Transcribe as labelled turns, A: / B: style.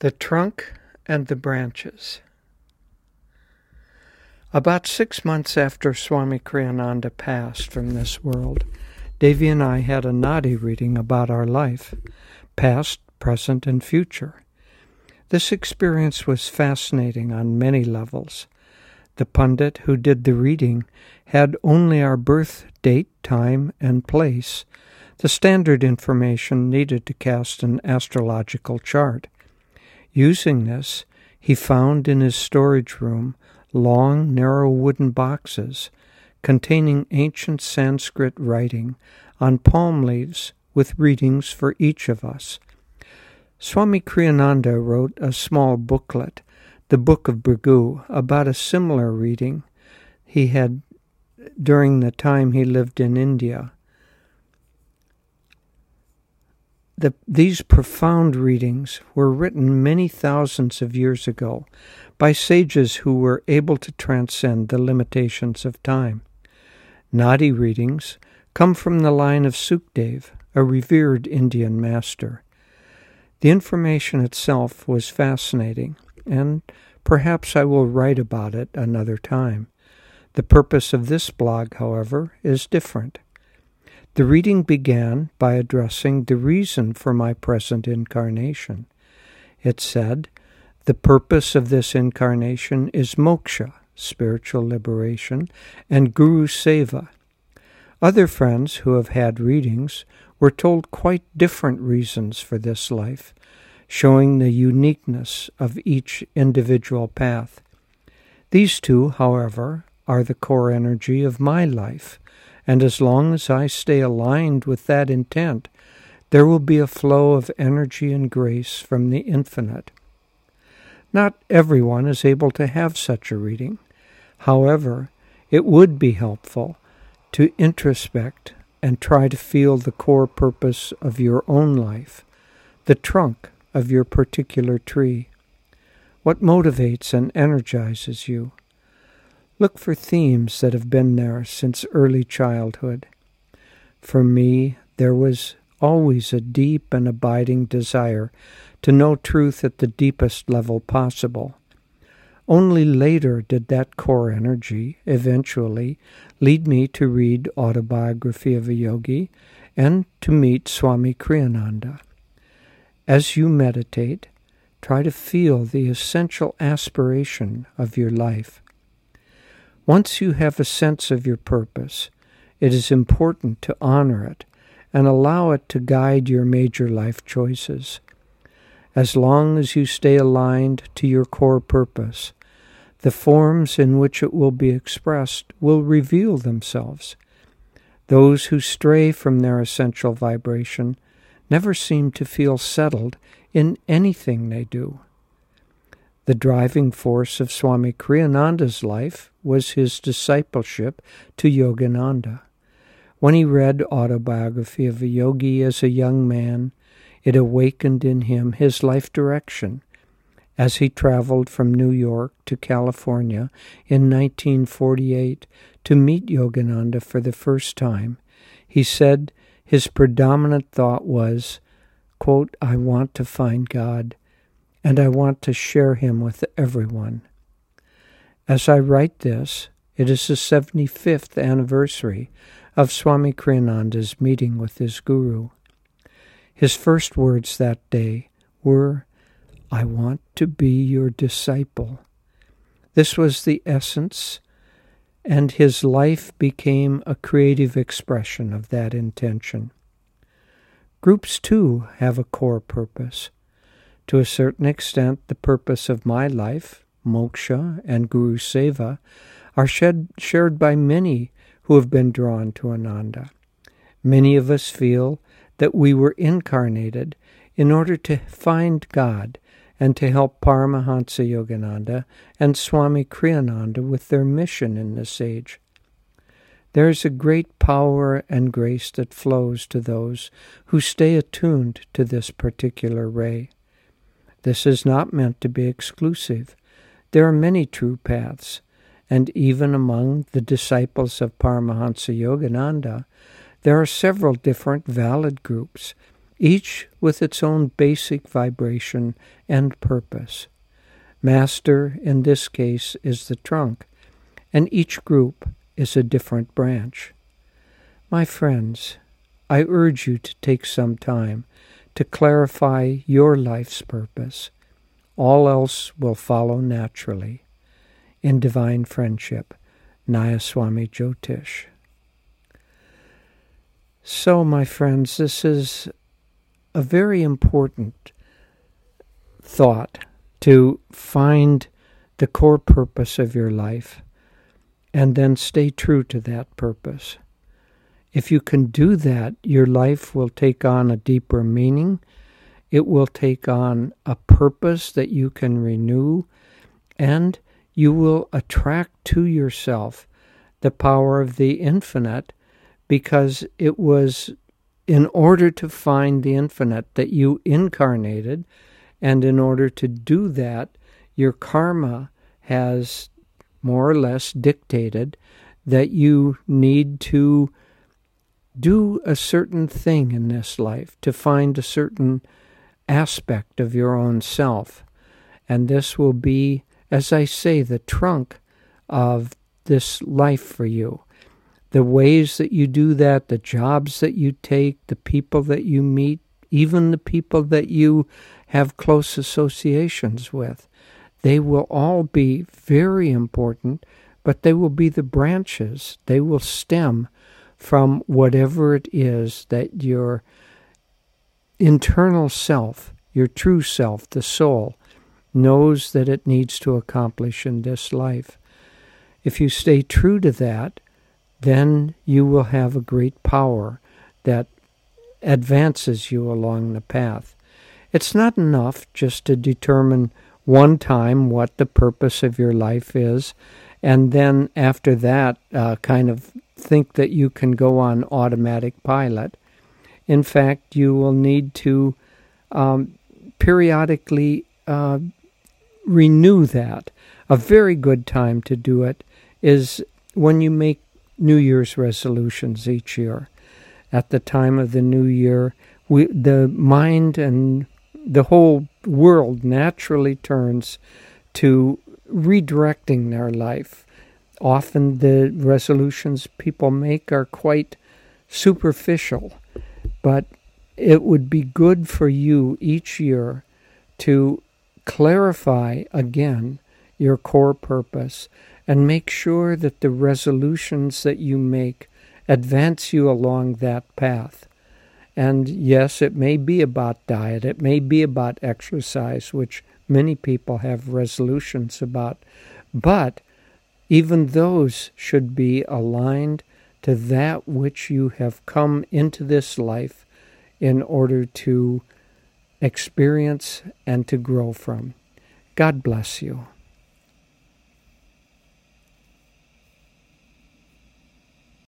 A: The Trunk and the Branches. About six months after Swami Kriyananda passed from this world, Devi and I had a nadi reading about our life, past, present, and future. This experience was fascinating on many levels. The pundit who did the reading had only our birth date, time, and place, the standard information needed to cast an astrological chart. Using this, he found in his storage room long, narrow wooden boxes containing ancient Sanskrit writing on palm leaves with readings for each of us. Swami Kriyananda wrote a small booklet, the Book of Bhrigu, about a similar reading he had during the time he lived in India. The, these profound readings were written many thousands of years ago by sages who were able to transcend the limitations of time. Nadi readings come from the line of Sukhdev, a revered Indian master. The information itself was fascinating, and perhaps I will write about it another time. The purpose of this blog, however, is different. The reading began by addressing the reason for my present incarnation. It said, The purpose of this incarnation is moksha, spiritual liberation, and guru seva. Other friends who have had readings were told quite different reasons for this life, showing the uniqueness of each individual path. These two, however, are the core energy of my life and as long as I stay aligned with that intent, there will be a flow of energy and grace from the infinite. Not everyone is able to have such a reading. However, it would be helpful to introspect and try to feel the core purpose of your own life, the trunk of your particular tree. What motivates and energizes you? Look for themes that have been there since early childhood. For me, there was always a deep and abiding desire to know truth at the deepest level possible. Only later did that core energy eventually lead me to read Autobiography of a Yogi and to meet Swami Kriyananda. As you meditate, try to feel the essential aspiration of your life. Once you have a sense of your purpose, it is important to honor it and allow it to guide your major life choices. As long as you stay aligned to your core purpose, the forms in which it will be expressed will reveal themselves. Those who stray from their essential vibration never seem to feel settled in anything they do. The driving force of Swami Kriyananda's life was his discipleship to Yogananda. When he read Autobiography of a Yogi as a young man, it awakened in him his life direction. As he traveled from New York to California in 1948 to meet Yogananda for the first time, he said his predominant thought was, quote, I want to find God and I want to share him with everyone. As I write this, it is the 75th anniversary of Swami Kriyananda's meeting with his guru. His first words that day were, I want to be your disciple. This was the essence, and his life became a creative expression of that intention. Groups too have a core purpose. To a certain extent, the purpose of my life, moksha and guru seva, are shed, shared by many who have been drawn to Ananda. Many of us feel that we were incarnated in order to find God and to help Paramahansa Yogananda and Swami Kriyananda with their mission in this age. There is a great power and grace that flows to those who stay attuned to this particular ray. This is not meant to be exclusive. There are many true paths, and even among the disciples of Paramahansa Yogananda, there are several different valid groups each with its own basic vibration and purpose. Master, in this case, is the trunk, and each group is a different branch. My friends, I urge you to take some time to clarify your life's purpose. All else will follow naturally. In divine friendship, Nayaswami Jyotish. So, my friends, this is a very important thought to find the core purpose of your life and then stay true to that purpose. If you can do that, your life will take on a deeper meaning. It will take on a purpose that you can renew, and you will attract to yourself the power of the infinite because it was in order to find the infinite that you incarnated and in order to do that, your karma has more or less dictated that you need to do a certain thing in this life, to find a certain aspect of your own self. And this will be, as I say, the trunk of this life for you. The ways that you do that, the jobs that you take, the people that you meet, even the people that you have close associations with. They will all be very important, but they will be the branches. They will stem from whatever it is that your internal self, your true self, the soul, knows that it needs to accomplish in this life. If you stay true to that, then you will have a great power that advances you along the path. It's not enough just to determine one time what the purpose of your life is, and then after that, uh, kind of think that you can go on automatic pilot. In fact, you will need to um, periodically uh, renew that. A very good time to do it is when you make New Year's resolutions each year. At the time of the new year, we, the mind and the whole world naturally turns to redirecting their life. Often the resolutions people make are quite superficial, but it would be good for you each year to clarify again your core purpose and make sure that the resolutions that you make advance you along that path. And yes, it may be about diet, it may be about exercise, which many people have resolutions about, but even those should be aligned to that which you have come into this life in order to experience and to grow from. God bless you.